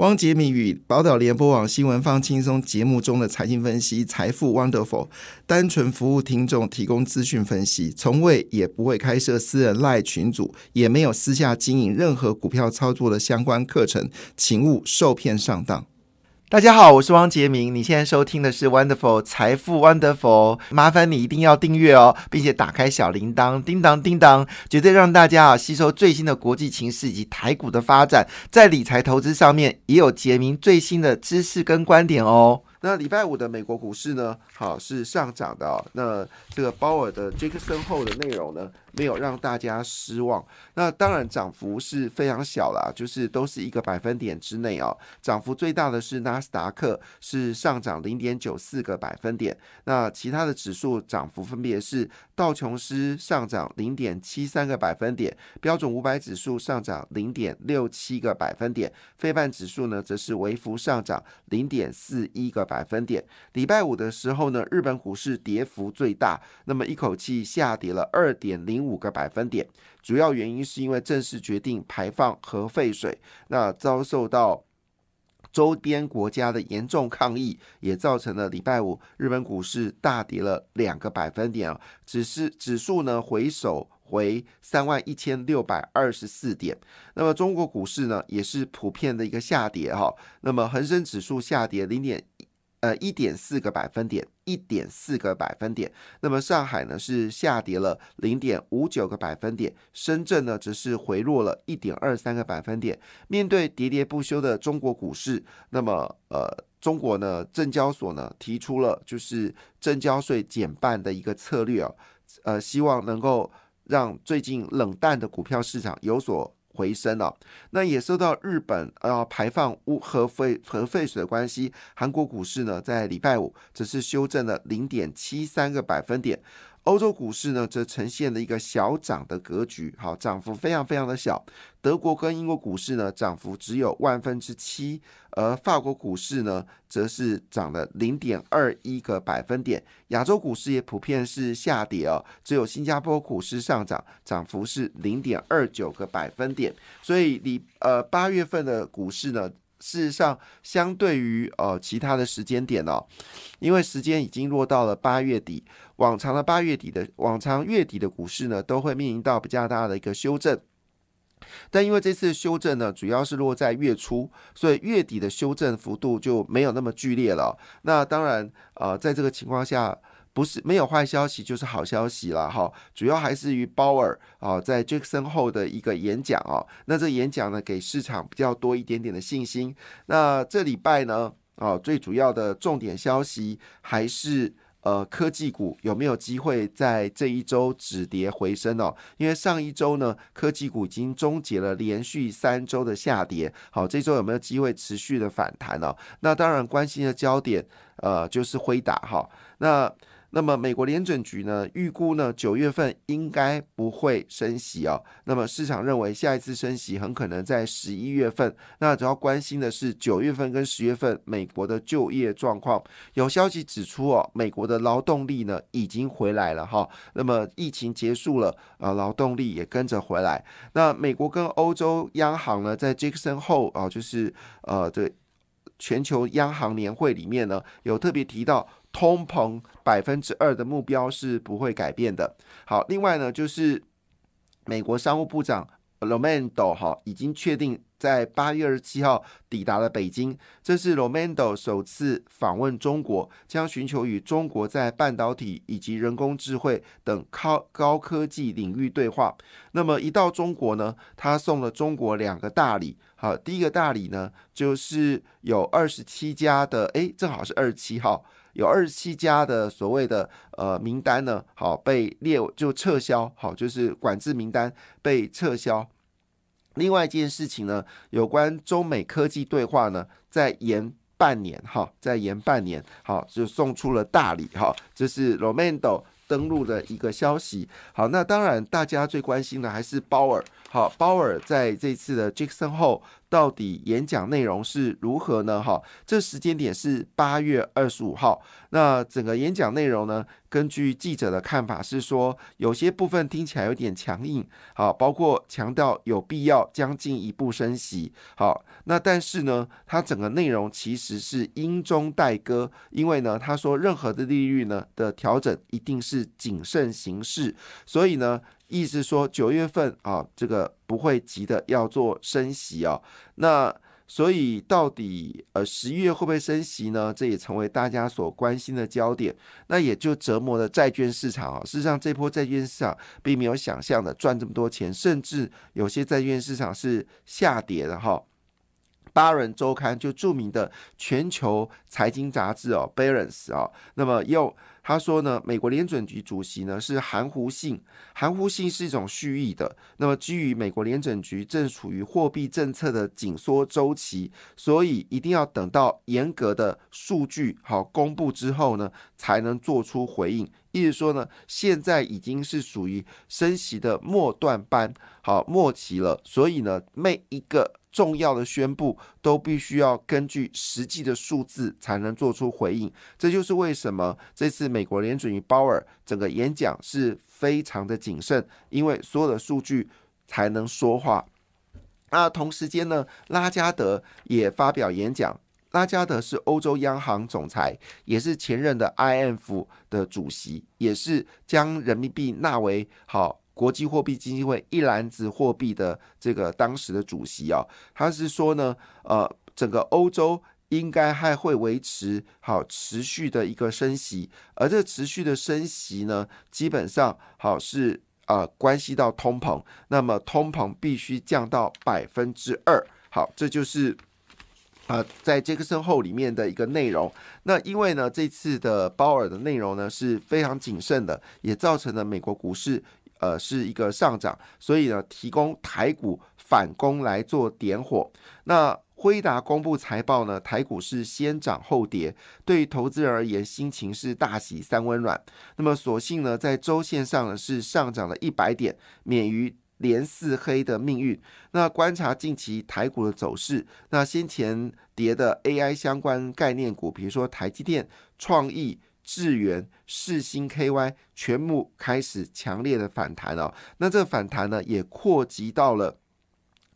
汪杰明与宝岛联播网新闻放轻松节目中的财经分析，财富 Wonderful，单纯服务听众，提供资讯分析，从未也不会开设私人赖群组，也没有私下经营任何股票操作的相关课程，请勿受骗上当。大家好，我是汪杰明。你现在收听的是 Wonderful 财富 Wonderful，麻烦你一定要订阅哦，并且打开小铃铛，叮当叮当，绝对让大家啊吸收最新的国际情势以及台股的发展，在理财投资上面也有杰明最新的知识跟观点哦。那礼拜五的美国股市呢，好是上涨的哦。那这个鲍尔的杰克森后的内容呢？没有让大家失望。那当然涨幅是非常小啦，就是都是一个百分点之内哦。涨幅最大的是纳斯达克，是上涨零点九四个百分点。那其他的指数涨幅分别是道琼斯上涨零点七三个百分点，标准五百指数上涨零点六七个百分点，非半指数呢则是微幅上涨零点四一个百分点。礼拜五的时候呢，日本股市跌幅最大，那么一口气下跌了二点零。五个百分点，主要原因是因为正式决定排放核废水，那遭受到周边国家的严重抗议，也造成了礼拜五日本股市大跌了两个百分点啊，只是指数呢回首回三万一千六百二十四点。那么中国股市呢也是普遍的一个下跌哈，那么恒生指数下跌零点。呃，一点四个百分点，一点四个百分点。那么上海呢是下跌了零点五九个百分点，深圳呢则是回落了一点二三个百分点。面对喋喋不休的中国股市，那么呃，中国呢证交所呢提出了就是证交税减半的一个策略啊，呃，希望能够让最近冷淡的股票市场有所。回升了，那也受到日本呃排放污核废核废水的关系，韩国股市呢在礼拜五只是修正了零点七三个百分点。欧洲股市呢，则呈现了一个小涨的格局，好，涨幅非常非常的小。德国跟英国股市呢，涨幅只有万分之七，而法国股市呢，则是涨了零点二一个百分点。亚洲股市也普遍是下跌哦，只有新加坡股市上涨，涨幅是零点二九个百分点。所以，你呃八月份的股市呢？事实上，相对于呃其他的时间点哦，因为时间已经落到了八月底，往常的八月底的往常月底的股市呢，都会面临到比较大的一个修正。但因为这次修正呢，主要是落在月初，所以月底的修正幅度就没有那么剧烈了。那当然，呃，在这个情况下。不是没有坏消息就是好消息了哈，主要还是于鲍尔啊在杰克森后的一个演讲啊，那这演讲呢给市场比较多一点点的信心。那这礼拜呢啊最主要的重点消息还是呃科技股有没有机会在这一周止跌回升哦？因为上一周呢科技股已经终结了连续三周的下跌，好这周有没有机会持续的反弹呢？那当然关心的焦点呃就是辉达哈那。那么美国联准局呢，预估呢九月份应该不会升息哦。那么市场认为下一次升息很可能在十一月份。那主要关心的是九月份跟十月份美国的就业状况。有消息指出哦，美国的劳动力呢已经回来了哈。那么疫情结束了啊，劳动力也跟着回来。那美国跟欧洲央行呢，在杰克森后啊，就是呃这全球央行年会里面呢，有特别提到。通膨百分之二的目标是不会改变的。好，另外呢，就是美国商务部长 Romeo 哈已经确定在八月二十七号抵达了北京，这是 Romeo 首次访问中国，将寻求与中国在半导体以及人工智慧等高高科技领域对话。那么一到中国呢，他送了中国两个大礼。好，第一个大礼呢，就是有二十七家的，诶，正好是二十七号。有二十七家的所谓的呃名单呢，好被列就撤销，好就是管制名单被撤销。另外一件事情呢，有关中美科技对话呢，在延半年，哈，在延半年，好就送出了大礼，哈，这是 Romando 登陆的一个消息。好，那当然大家最关心的还是鲍尔，好，鲍尔在这次的 Jackson 后到底演讲内容是如何呢？哈，这时间点是八月二十五号。那整个演讲内容呢？根据记者的看法是说，有些部分听起来有点强硬，好，包括强调有必要将进一步升息，好，那但是呢，它整个内容其实是阴中带歌，因为呢，他说任何的利率呢的调整一定是谨慎行事，所以呢，意思说九月份啊，这个不会急的要做升息啊，那。所以，到底呃十一月会不会升息呢？这也成为大家所关心的焦点。那也就折磨了债券市场啊。事实上，这波债券市场并没有想象的赚这么多钱，甚至有些债券市场是下跌的哈。巴伦周刊就著名的全球财经杂志哦，Balance 啊，那么又。他说呢，美国联准局主席呢是含糊性，含糊性是一种蓄意的。那么基于美国联准局正处于货币政策的紧缩周期，所以一定要等到严格的数据好公布之后呢，才能做出回应。意思说呢，现在已经是属于升息的末段班，好末期了，所以呢，每一个。重要的宣布都必须要根据实际的数字才能做出回应，这就是为什么这次美国联准局鲍尔整个演讲是非常的谨慎，因为所有的数据才能说话。那同时间呢，拉加德也发表演讲。拉加德是欧洲央行总裁，也是前任的 IMF 的主席，也是将人民币纳为好。国际货币基金会一篮子货币的这个当时的主席啊，他是说呢，呃，整个欧洲应该还会维持好持续的一个升息，而这持续的升息呢，基本上好是呃关系到通膨，那么通膨必须降到百分之二，好，这就是啊在杰克森后里面的一个内容。那因为呢，这次的鲍尔的内容呢是非常谨慎的，也造成了美国股市。呃，是一个上涨，所以呢，提供台股反攻来做点火。那辉达公布财报呢，台股是先涨后跌，对于投资人而言，心情是大喜三温暖。那么，所幸呢，在周线上呢是上涨了一百点，免于连四黑的命运。那观察近期台股的走势，那先前跌的 AI 相关概念股，比如说台积电、创意。智源、世星 KY 全部开始强烈的反弹哦，那这个反弹呢，也扩及到了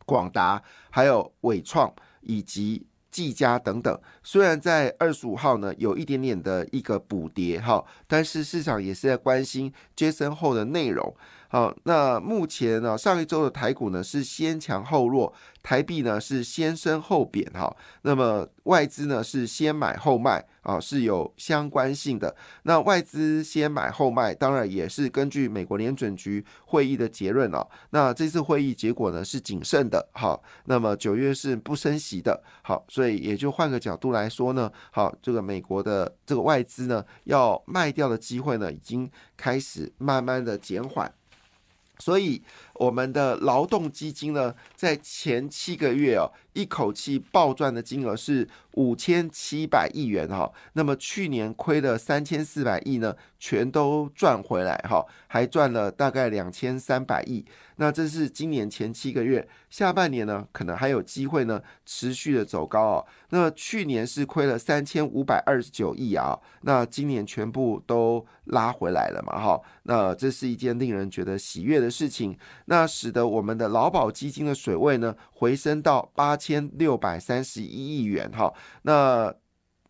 广达、还有伟创以及技嘉等等。虽然在二十五号呢有一点点的一个补跌哈，但是市场也是在关心接升后的内容。好，那目前呢，上一周的台股呢是先强后弱，台币呢是先升后贬哈，那么外资呢是先买后卖。啊，是有相关性的。那外资先买后卖，当然也是根据美国联准局会议的结论哦。那这次会议结果呢是谨慎的，好，那么九月是不升息的，好，所以也就换个角度来说呢，好，这个美国的这个外资呢要卖掉的机会呢已经开始慢慢的减缓，所以我们的劳动基金呢在前七个月哦一口气暴赚的金额是。五千七百亿元哈，那么去年亏了三千四百亿呢，全都赚回来哈，还赚了大概两千三百亿。那这是今年前七个月，下半年呢，可能还有机会呢，持续的走高哦。那去年是亏了三千五百二十九亿啊，那今年全部都拉回来了嘛哈，那这是一件令人觉得喜悦的事情，那使得我们的劳保基金的水位呢，回升到八千六百三十一亿元哈。那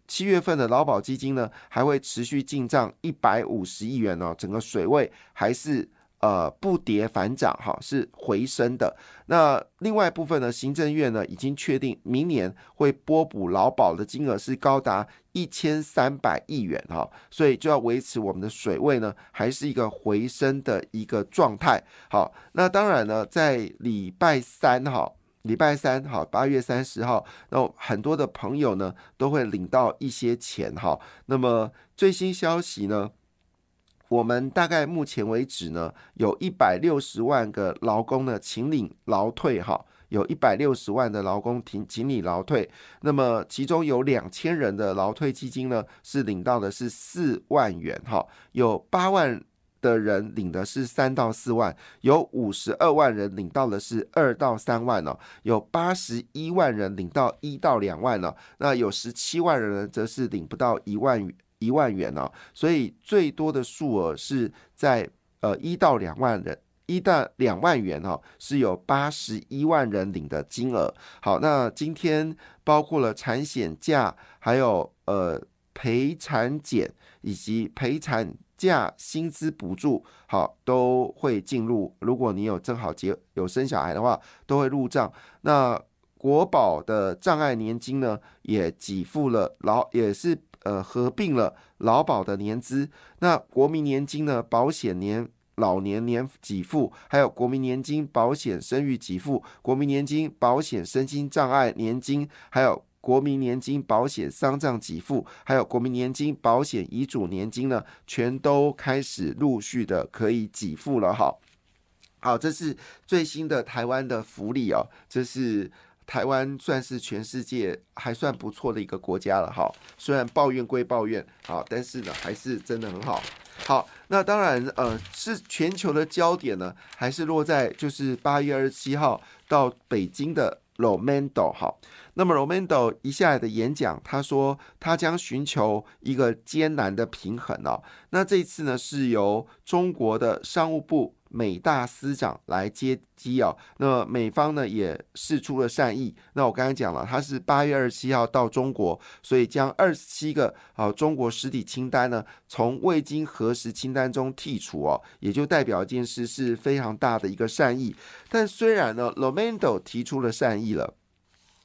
七月份的劳保基金呢，还会持续进账一百五十亿元哦，整个水位还是呃不跌反涨哈，是回升的。那另外部分呢，行政院呢已经确定明年会拨补劳保的金额是高达一千三百亿元哈，所以就要维持我们的水位呢，还是一个回升的一个状态。好，那当然呢，在礼拜三哈。礼拜三，哈，八月三十号，那很多的朋友呢都会领到一些钱，哈。那么最新消息呢，我们大概目前为止呢，有一百六十万个劳工呢，请领劳退，哈，有一百六十万的劳工停请你劳退。那么其中有两千人的劳退基金呢，是领到的是四万元，哈，有八万。的人领的是三到四万，有五十二万人领到的是二到三万哦，有八十一万人领到一到两万了，那有十七万人则是领不到一万一万元哦，所以最多的数额是在呃一到两万人。一到两万元哦，是有八十一万人领的金额。好，那今天包括了产险假，还有呃陪产检以及陪产假薪资补助，好都会进入。如果你有正好结有生小孩的话，都会入账。那国保的障碍年金呢，也给付了劳，也是呃合并了劳保的年资。那国民年金呢，保险年。老年年给付，还有国民年金保险生育给付、国民年金保险身心障碍年金，还有国民年金保险丧葬给付，还有国民年金保险遗嘱年金呢，全都开始陆续的可以给付了。哈，好，这是最新的台湾的福利哦，这是台湾算是全世界还算不错的一个国家了。哈，虽然抱怨归抱怨，好，但是呢，还是真的很好。好，那当然，呃，是全球的焦点呢，还是落在就是八月二十七号到北京的 Romando 哈，那么 Romando 一下来的演讲，他说他将寻求一个艰难的平衡哦。那这一次呢，是由中国的商务部。美大司长来接机啊，那美方呢也示出了善意。那我刚才讲了，他是八月二十七号到中国，所以将二十七个啊中国实体清单呢从未经核实清单中剔除哦，也就代表一件事是非常大的一个善意。但虽然呢 l o m a n d o 提出了善意了，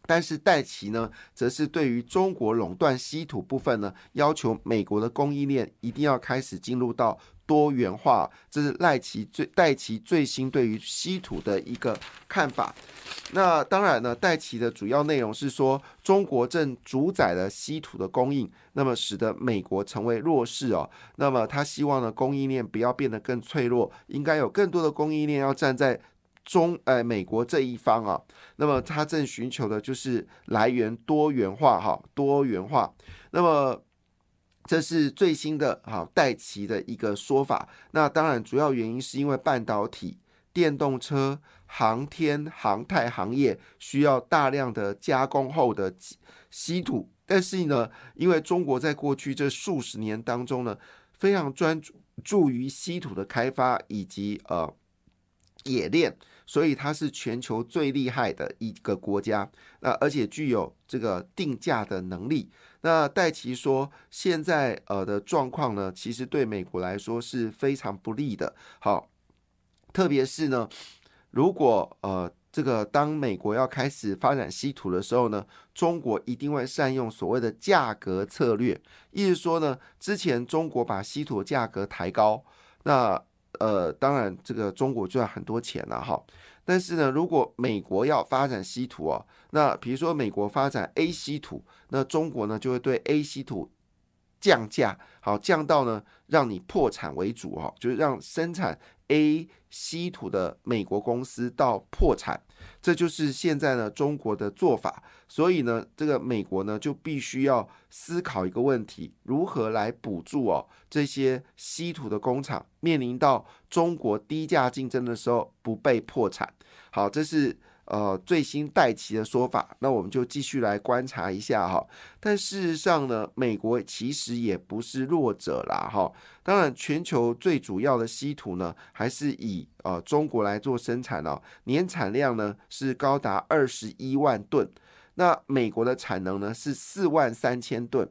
但是戴奇呢则是对于中国垄断稀土部分呢要求美国的供应链一定要开始进入到。多元化，这是赖奇最戴奇最新对于稀土的一个看法。那当然呢，戴奇的主要内容是说，中国正主宰了稀土的供应，那么使得美国成为弱势哦。那么他希望呢，供应链不要变得更脆弱，应该有更多的供应链要站在中呃美国这一方啊。那么他正寻求的就是来源多元化哈，多元化。那么。这是最新的哈戴奇的一个说法。那当然，主要原因是因为半导体、电动车、航天航太行业需要大量的加工后的稀土。但是呢，因为中国在过去这数十年当中呢，非常专注于稀土的开发以及呃冶炼。所以它是全球最厉害的一个国家，那而且具有这个定价的能力。那戴奇说，现在呃的状况呢，其实对美国来说是非常不利的。好，特别是呢，如果呃这个当美国要开始发展稀土的时候呢，中国一定会善用所谓的价格策略，意思说呢，之前中国把稀土价格抬高，那。呃，当然，这个中国赚很多钱了哈。但是呢，如果美国要发展稀土哦，那比如说美国发展 A 稀土，那中国呢就会对 A 稀土降价，好降到呢让你破产为主哈，就是让生产 A 稀土的美国公司到破产。这就是现在呢中国的做法，所以呢，这个美国呢就必须要思考一个问题：如何来补助哦这些稀土的工厂，面临到中国低价竞争的时候不被破产。好，这是。呃，最新戴奇的说法，那我们就继续来观察一下哈。但事实上呢，美国其实也不是弱者啦哈。当然，全球最主要的稀土呢，还是以呃中国来做生产哦，年产量呢是高达二十一万吨。那美国的产能呢是四万三千吨。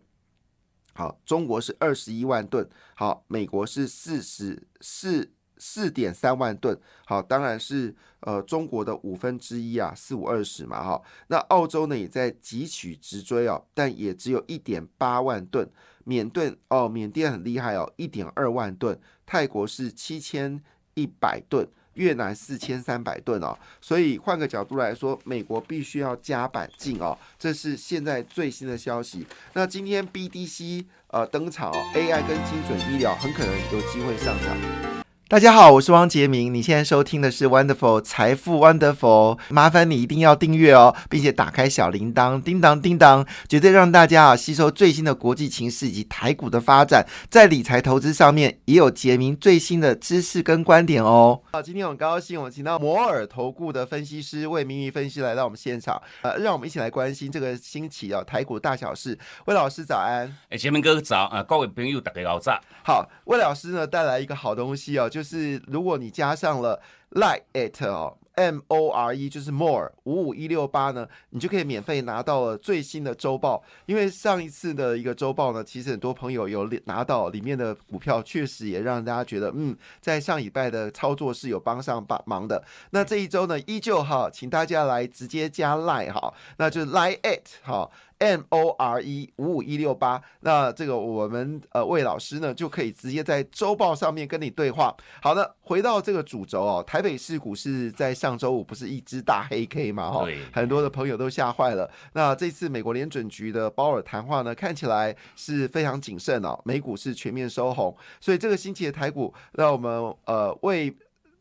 好，中国是二十一万吨，好，美国是四十四。四点三万吨，好，当然是呃中国的五分之一啊，四五二十嘛，哈。那澳洲呢也在急取直追哦，但也只有一点八万吨。缅甸哦，缅甸很厉害哦，一点二万吨。泰国是七千一百吨，越南四千三百吨哦。所以换个角度来说，美国必须要加板进哦，这是现在最新的消息。那今天 BDC 呃登场，AI 跟精准医疗很可能有机会上涨。大家好，我是汪杰明。你现在收听的是 Wonderful 财富 Wonderful，麻烦你一定要订阅哦，并且打开小铃铛，叮当叮当，绝对让大家啊吸收最新的国际情势以及台股的发展，在理财投资上面也有杰明最新的知识跟观点哦。好，今天很高兴，我们请到摩尔投顾的分析师魏明玉分析来到我们现场，呃，让我们一起来关心这个星期啊台股大小事。魏老师早安，哎，杰明哥早啊，各位朋友大家好早。好，魏老师呢带来一个好东西哦，就就是如果你加上了 like it 哦，M O R E 就是 more 五五一六八呢，你就可以免费拿到了最新的周报。因为上一次的一个周报呢，其实很多朋友有拿到里面的股票，确实也让大家觉得，嗯，在上礼拜的操作是有帮上帮忙的。那这一周呢，依旧哈，请大家来直接加 like 哈，那就是 like it 哈。M O R E 五五一六八，那这个我们呃魏老师呢就可以直接在周报上面跟你对话。好的，回到这个主轴哦，台北市股市在上周五不是一只大黑 K 嘛？哈，很多的朋友都吓坏了。那这次美国联准局的鲍尔谈话呢，看起来是非常谨慎哦，美股是全面收红。所以这个星期的台股，让我们呃魏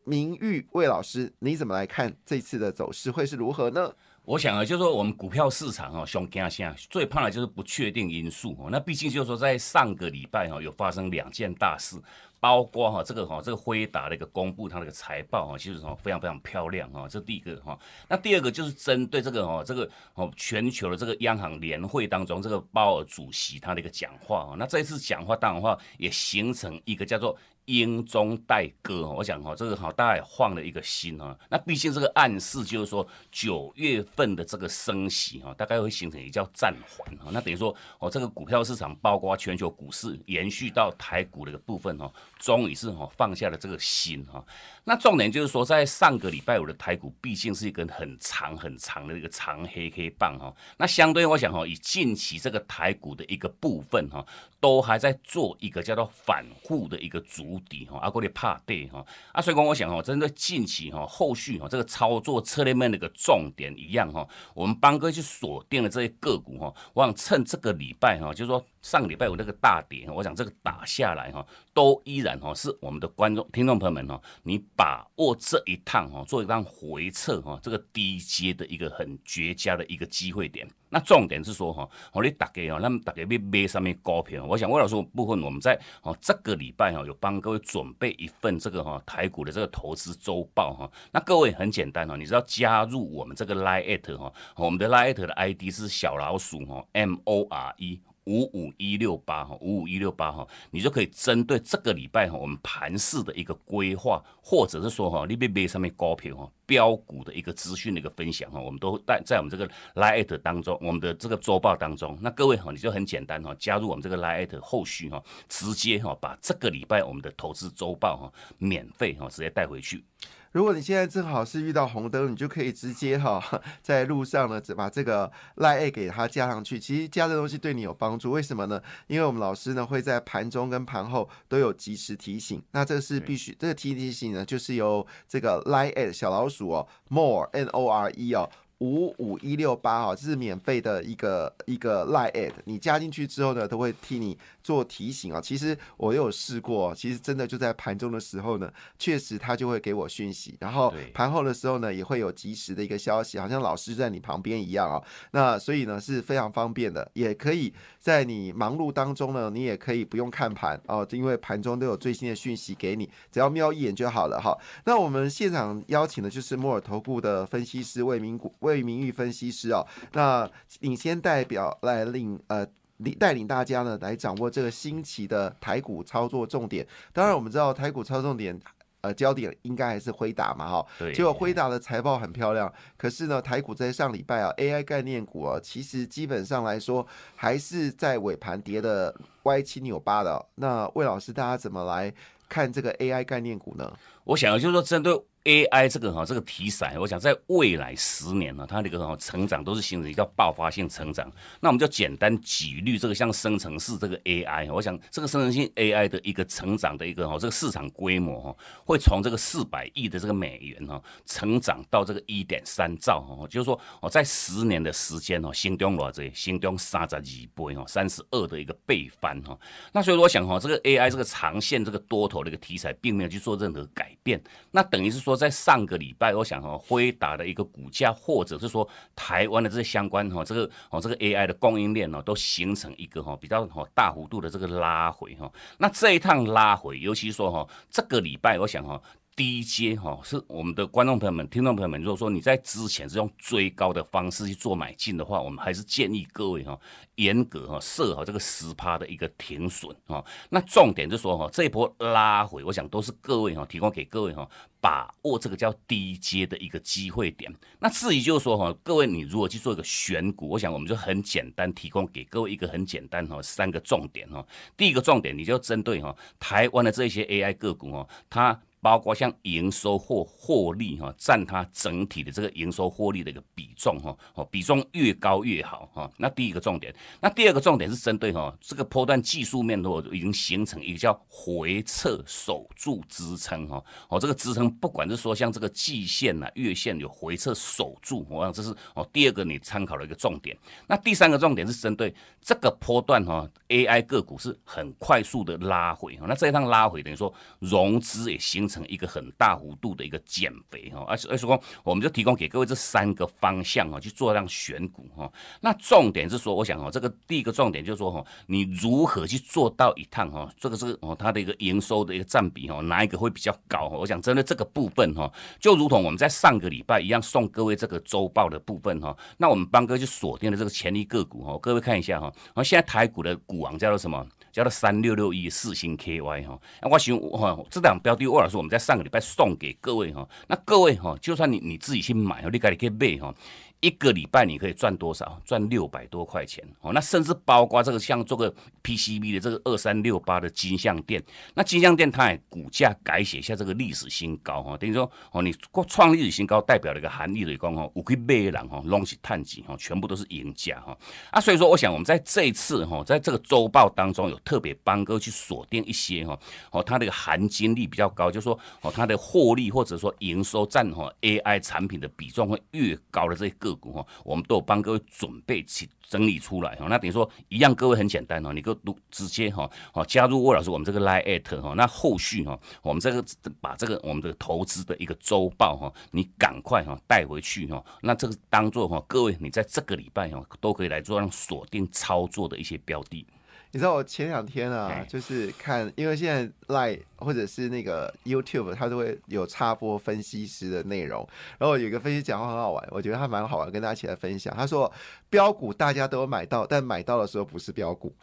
明玉魏老师，你怎么来看这次的走势会是如何呢？我想啊，就是说我们股票市场哈，熊惊吓，最怕的就是不确定因素哦。那毕竟就是说，在上个礼拜哈，有发生两件大事，包括哈这个哈这个辉达的一个公布它那个财报哈，其实哈非常非常漂亮哈，这第一个哈。那第二个就是针对这个哈这个哦全球的这个央行年会当中，这个鲍尔主席他的一个讲话哈。那这一次讲话当然话也形成一个叫做。英中带歌，我想哈，这个哈大概换了一个心哈。那毕竟这个暗示就是说，九月份的这个升息哈，大概会形成一叫暂缓哈。那等于说，哦，这个股票市场，包括全球股市，延续到台股的一个部分哈，终于是哈放下了这个心哈。那重点就是说，在上个礼拜五的台股，毕竟是一根很长很长的一个长黑黑棒哈。那相对我想哈，以近期这个台股的一个部分哈，都还在做一个叫做反复的一个主。底哈，阿哥你怕跌哈，啊，所以讲我想哈，针对近期哈，后续哈这个操作策略面的一个重点一样哈，我们帮哥去锁定了这些个股哈，我想趁这个礼拜哈，就是说。上个礼拜有那个大跌，我想这个打下来哈，都依然哈是我们的观众听众朋友们哈，你把握这一趟哈，做一趟回撤哈，这个低阶的一个很绝佳的一个机会点。那重点是说哈，我你大家哈，那么大家要买上面股票，我想魏老师部分我们在哦这个礼拜哈，有帮各位准备一份这个哈台股的这个投资周报哈。那各位很简单哈，你知道加入我们这个 Lite 哈，我们的 Lite 的 ID 是小老鼠哈 M O R E。五五一六八哈，五五一六八哈，你就可以针对这个礼拜哈，我们盘市的一个规划，或者是说哈，你别别上面高票哈，标股的一个资讯的一个分享哈，我们都在在我们这个 Lite 当中，我们的这个周报当中，那各位哈，你就很简单哈，加入我们这个 Lite 后续哈，直接哈把这个礼拜我们的投资周报哈，免费哈，直接带回去。如果你现在正好是遇到红灯，你就可以直接哈 在路上呢，把这个赖 A 给它加上去。其实加这东西对你有帮助，为什么呢？因为我们老师呢会在盘中跟盘后都有及时提醒。那这个是必须，这个提提醒呢，就是由这个赖 A 小老鼠哦，more N O R E 哦。五五一六八哈，这是免费的一个一个 line ad，你加进去之后呢，都会替你做提醒啊。其实我有试过，其实真的就在盘中的时候呢，确实他就会给我讯息，然后盘后的时候呢，也会有及时的一个消息，好像老师在你旁边一样啊。那所以呢是非常方便的，也可以在你忙碌当中呢，你也可以不用看盘哦，因为盘中都有最新的讯息给你，只要瞄一眼就好了哈。那我们现场邀请的就是摩尔投顾的分析师魏明股。为名誉分析师哦，那领先代表来领呃领带领大家呢来掌握这个新奇的台股操作重点。当然，我们知道台股操作重点呃焦点应该还是辉达嘛哈。结果辉达的财报很漂亮，可是呢台股在上礼拜啊 AI 概念股啊，其实基本上来说还是在尾盘跌的歪七扭八的。那魏老师，大家怎么来看这个 AI 概念股呢？我想就是说针对。AI 这个哈这个题材，我想在未来十年呢，它那个哈成长都是形成一个爆发性成长。那我们就简单举例这个像生成式这个 AI，我想这个生成性 AI 的一个成长的一个哈这个市场规模哈，会从这个四百亿的这个美元哈，成长到这个一点三兆哈，就是说哦在十年的时间哦，新中多少？新中三十二倍哦，三十二的一个倍翻哈。那所以我想哈，这个 AI 这个长线这个多头的一个题材，并没有去做任何改变。那等于是说。在上个礼拜，我想哈，辉达的一个股价，或者是说台湾的这些相关哈，这个哦，这个 AI 的供应链呢，都形成一个哈比较哈大幅度的这个拉回哈。那这一趟拉回，尤其说哈，这个礼拜，我想哈。低阶哈是我们的观众朋友们、听众朋友们，如果说你在之前是用追高的方式去做买进的话，我们还是建议各位哈严格哈设好这个十趴的一个停损哈。那重点就说哈这一波拉回，我想都是各位哈提供给各位哈把握这个叫低阶的一个机会点。那至于就是说哈各位你如果去做一个选股，我想我们就很简单提供给各位一个很简单哈三个重点哈。第一个重点你就针对哈台湾的这些 AI 个股哈它。包括像营收或获利哈，占它整体的这个营收获利的一个比重哈，哦，比重越高越好哈。那第一个重点，那第二个重点是针对哈这个波段技术面的话，已经形成一个叫回撤守住支撑哈。哦，这个支撑不管是说像这个季线呐、月线有回撤守住，我想这是哦第二个你参考的一个重点。那第三个重点是针对这个波段哈，AI 个股是很快速的拉回哈。那这一趟拉回等于说融资也形。成一个很大幅度的一个减肥哈，而且而且说，我们就提供给各位这三个方向啊，去做这样选股哈。那重点是说，我想哈，这个第一个重点就是说哈，你如何去做到一趟哈，这个是哦它的一个营收的一个占比哈，哪一个会比较高？我想针对这个部分哈，就如同我们在上个礼拜一样，送各位这个周报的部分哈。那我们帮哥去锁定了这个潜力个股哈，各位看一下哈。然后现在台股的股王叫做什么？叫做三六六一四星 KY 哈。那我想哈，这档标的沃老师。我们在上个礼拜送给各位哈，那各位哈，就算你你自己去买，你赶紧可以买哈。一个礼拜你可以赚多少？赚六百多块钱哦。那甚至包括这个像做个 PCB 的这个二三六八的金相店，那金相店它也股价改写下这个历史新高哈。等于说哦，你创历史新高，代表了一个含义的讲哦，五亏买人哈，拢是探底哈，全部都是赢家哈。啊，所以说我想我们在这一次哈，在这个周报当中有特别帮哥去锁定一些哈，哦，它的含金率比较高，就是说哦，它的获利或者说营收占哈 AI 产品的比重会越高的这个。个股哈，我们都有帮各位准备起整理出来哈。那等于说一样，各位很简单哦，你可都直接哈，哦加入魏老师我们这个 Line at 哈。那后续哈，我们这个把这个我们的投资的一个周报哈，你赶快哈带回去哈。那这个当做哈，各位你在这个礼拜哈都可以来做让锁定操作的一些标的。你知道我前两天啊，就是看，因为现在 Line 或者是那个 YouTube，它都会有插播分析师的内容。然后有一个分析讲话很好玩，我觉得他蛮好玩，跟大家一起来分享。他说：“标股大家都有买到，但买到的时候不是标股。”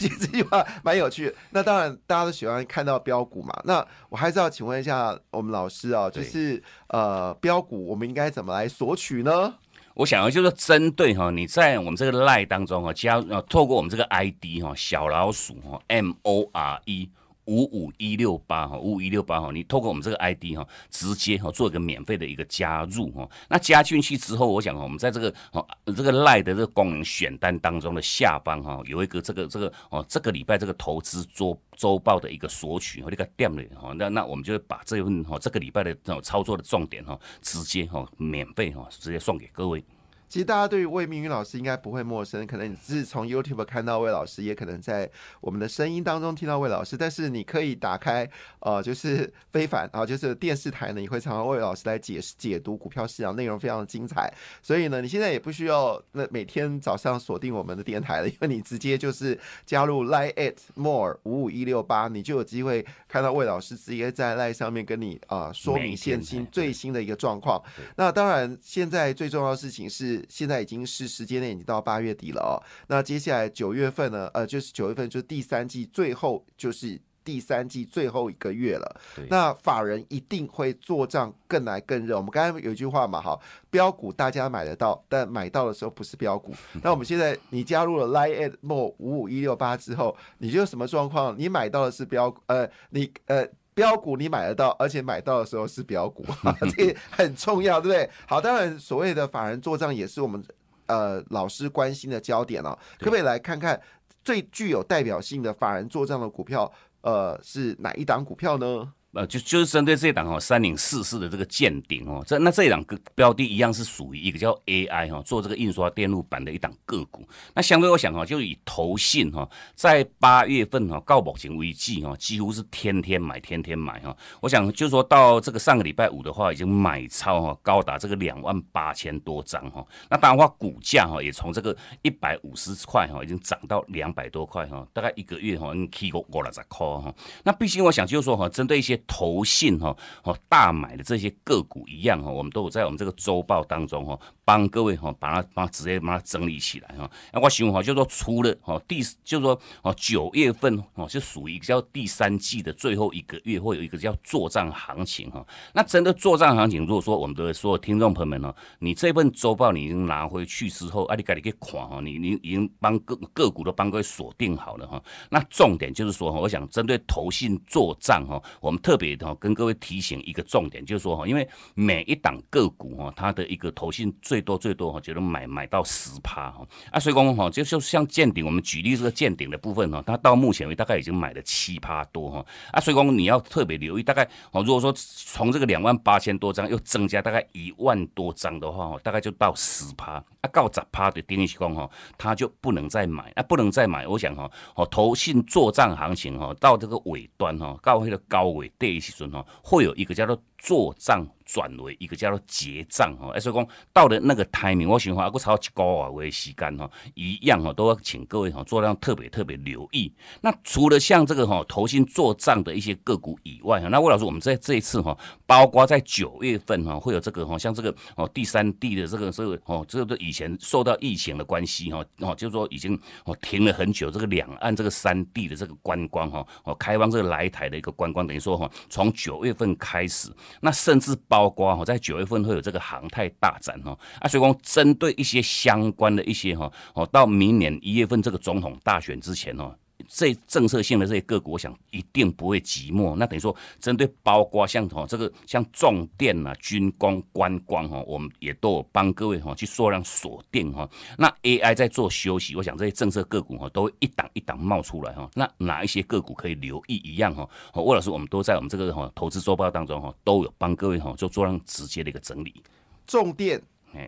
其实这句话蛮有趣的。那当然大家都喜欢看到标股嘛。那我还是要请问一下我们老师啊，就是呃标股我们应该怎么来索取呢？我想要就是针对哈，你在我们这个 line 当中哈，加呃透过我们这个 ID 哈，小老鼠哈，M O R E 五五一六八哈，五五一六八哈，你透过我们这个 ID 哈，直接哈做一个免费的一个加入哈。那加进去之后，我想哈，我们在这个哦这个 line 的这个功能选单当中的下方哈，有一个这个这个哦这个礼拜这个投资周周报的一个索取和那个店里哈，那那我们就会把这份哈这个礼拜的这种操作的重点哈，直接哈免费哈直接送给各位。其实大家对于魏明宇老师应该不会陌生，可能你是从 YouTube 看到魏老师，也可能在我们的声音当中听到魏老师。但是你可以打开呃，就是非凡啊，就是电视台呢，你会常常魏老师来解释解读股票市场，内容非常的精彩。所以呢，你现在也不需要那每天早上锁定我们的电台了，因为你直接就是加入 Line at more 五五一六八，你就有机会看到魏老师直接在 Line 上面跟你啊说明现今最新的一个状况。那当然，现在最重要的事情是。现在已经是时间内已经到八月底了哦，那接下来九月份呢？呃，就是九月份就是第三季最后，就是第三季最后一个月了。那法人一定会做账更来更热。我们刚才有一句话嘛，哈，标股大家买得到，但买到的时候不是标股。那我们现在你加入了 Line at more 五五一六八之后，你就什么状况？你买到的是标，呃，你呃。标股你买得到，而且买到的时候是标股，这很重要，对不对？好，当然所谓的法人做账也是我们呃老师关心的焦点哦。可不可以来看看最具有代表性的法人做账的股票，呃，是哪一档股票呢？呃，就就是针对这档哈三零四四的这个见顶哦，这那这两个标的一样是属于一个叫 AI 哈做这个印刷电路板的一档个股。那相对我想哈，就以投信哈，在八月份哈到目前为止哈，几乎是天天买天天买哈。我想就说到这个上个礼拜五的话，已经买超哈高达这个两万八千多张哈。那当然话股价哈也从这个一百五十块哈已经涨到两百多块哈，大概一个月哈能起过五六十块哈。那毕竟我想就是说哈，针对一些投信哈哦大买的这些个股一样哈，我们都有在我们这个周报当中哈，帮各位哈把它把它直接把它整理起来哈。那我希望哈，就说除了哈第就说哦九月份哦就属于叫第三季的最后一个月，会有一个叫做账行情哈。那真的做账行情，如果说我们的所有听众朋友们呢，你这份周报你已经拿回去之后，啊你赶紧去看哈，你你已经帮各个股都帮各位锁定好了哈。那重点就是说哈，我想针对投信做账哈，我们特别的。跟各位提醒一个重点，就是说哈，因为每一档个股哈，它的一个投信最多最多哈，觉得买买到十趴哈啊，所以讲哈，就就像见顶，我们举例这个见顶的部分哈，它到目前为止大概已经买了七趴多哈啊，所以讲你要特别留意，大概哦，如果说从这个两万八千多张又增加大概一万多张的话哈，大概就到十趴啊，到十趴的定义是讲哈，它就不能再买啊，不能再买。我想哈，哦，投信做账行情哈，到这个尾端哈，到那个高位跌时阵。会有一个叫做做账转为一个叫做结账哈，所以讲到了那个 timing，我想话还够超一个月的时间哈，一样哈都要请各位哈做量特别特别留意。那除了像这个哈投信做账的一些个股以外哈，那魏老师我们在这一次哈，包括在九月份哈会有这个哈像这个哦第三地的这个这个哦这个以前受到疫情的关系哈哦就是说已经哦停了很久这个两岸这个三地的这个观光哈哦开放这个来台的一个观光，等于说哈从九月份开始。那甚至包括哈，在九月份会有这个航太大展哦啊，所以讲针对一些相关的一些哈哦，到明年一月份这个总统大选之前哦。这政策性的这些个股，我想一定不会寂寞。那等于说，针对包括像哈这个像重电啊、军工、观光哈，我们也都有帮各位哈去缩量锁定哈。那 AI 在做休息，我想这些政策个股哈都会一档一档冒出来哈。那哪一些个股可以留意一样哈？魏老师，我们都在我们这个哈投资周报当中哈都有帮各位哈做做量直接的一个整理。重电。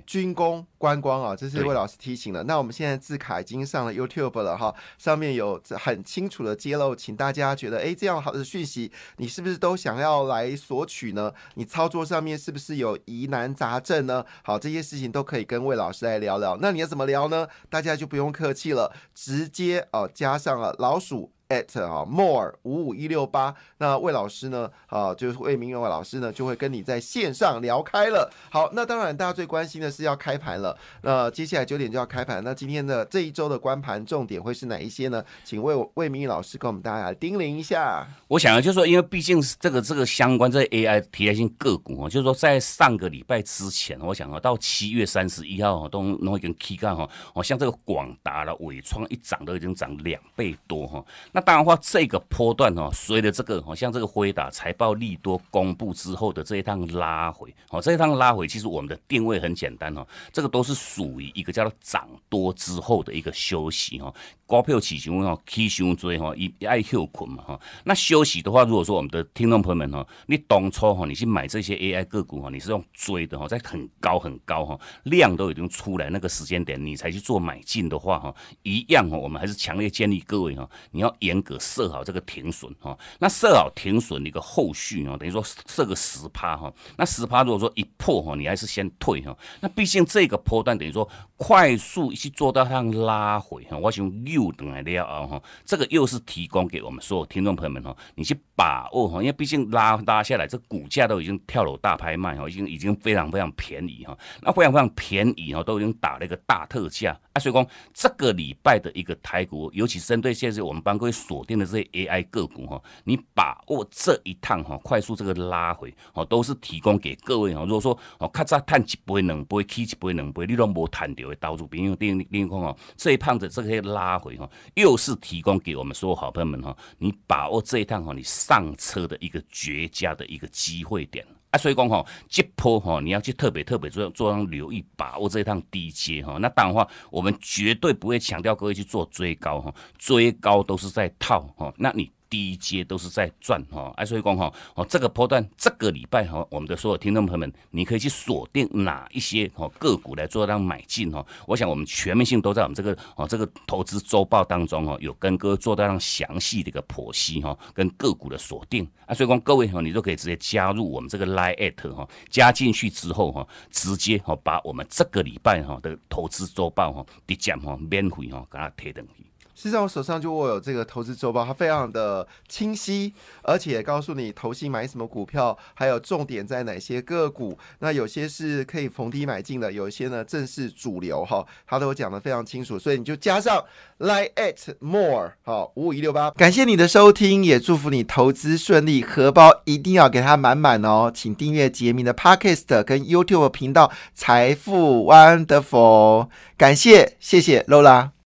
军工观光啊，这是魏老师提醒的。那我们现在字卡已经上了 YouTube 了哈，上面有很清楚的揭露，请大家觉得哎，这样好的讯息，你是不是都想要来索取呢？你操作上面是不是有疑难杂症呢？好，这些事情都可以跟魏老师来聊聊。那你要怎么聊呢？大家就不用客气了，直接哦加上了老鼠。At 啊，more 五五一六八，那魏老师呢？啊，就是魏明勇老师呢，就会跟你在线上聊开了。好，那当然大家最关心的是要开盘了。那接下来九点就要开盘，那今天的这一周的关盘重点会是哪一些呢？请魏魏明宇老师跟我们大家叮咛一下。我想啊，就是说，因为毕竟是这个这个相关这 AI 题材性个股啊，就是说在上个礼拜之前，我想啊，到七月三十一号都都已经 K 干哈，哦，像这个广达了、伟创一涨都已经涨两倍多哈。那当然话，这个波段哦，随着这个好像这个辉达财报利多公布之后的这一趟拉回，哦，这一趟拉回其实我们的定位很简单哦，这个都是属于一个叫做涨多之后的一个休息哦。股票起熊哦，起熊追哈，一爱休困嘛哈。那休息的话，如果说我们的听众朋友们哈，你当初哈，你去买这些 AI 个股哈，你是用追的哈，在很高很高哈，量都已经出来那个时间点，你才去做买进的话哈，一样哈，我们还是强烈建议各位哈，你要严格设好这个停损哈。那设好停损的一个后续啊，等于说设个十趴哈。那十趴如果说一破哈，你还是先退哈。那毕竟这个波段等于说快速去做到上拉回哈，我想。又等来了啊哈，这个又是提供给我们所有听众朋友们哈，你去把握哈，因为毕竟拉拉下来，这股价都已经跳楼大拍卖哈，已经已经非常非常便宜哈，那非常非常便宜哈，都已经打了一个大特价啊，所以讲这个礼拜的一个台股，尤其针对现在我们帮各位锁定的这些 AI 个股哈，你把握这一趟哈，快速这个拉回哦，都是提供给各位哈。如果说哦，咔嚓探一杯两杯，起一杯两杯，你都无探到的，导致朋友另另一方哦，这一趟的这些拉。回哈，又是提供给我们所有好朋友们哈，你把握这一趟哈，你上车的一个绝佳的一个机会点啊。所以讲哈，这波哈，你要去特别特别做做上留意，把握这一趟低阶哈。那当然话，我们绝对不会强调各位去做追高哈，追高都是在套哈。那你。第一阶都是在赚哈，哎，所以讲哈，哦，这个波段这个礼拜哈，我们的所有听众朋友们，你可以去锁定哪一些哦个股来做让买进哈。我想我们全面性都在我们这个哦这个投资周报当中哦，有跟哥做到让详细的一个剖析哈，跟个股的锁定啊。所以讲各位哈，你都可以直接加入我们这个 Line at 哈，加进去之后哈，直接哈把我们这个礼拜哈的投资周报哈直接哈免费哈给它贴上去。实际上，我手上就握有这个投资周报，它非常的清晰，而且告诉你投信买什么股票，还有重点在哪些个股。那有些是可以逢低买进的，有一些呢正是主流哈，它都讲的非常清楚。所以你就加上 like it more 好五五一六八，感谢你的收听，也祝福你投资顺利，荷包一定要给它满满哦。请订阅杰明的 podcast 跟 YouTube 频道财富 Wonderful，感谢谢谢 Lola。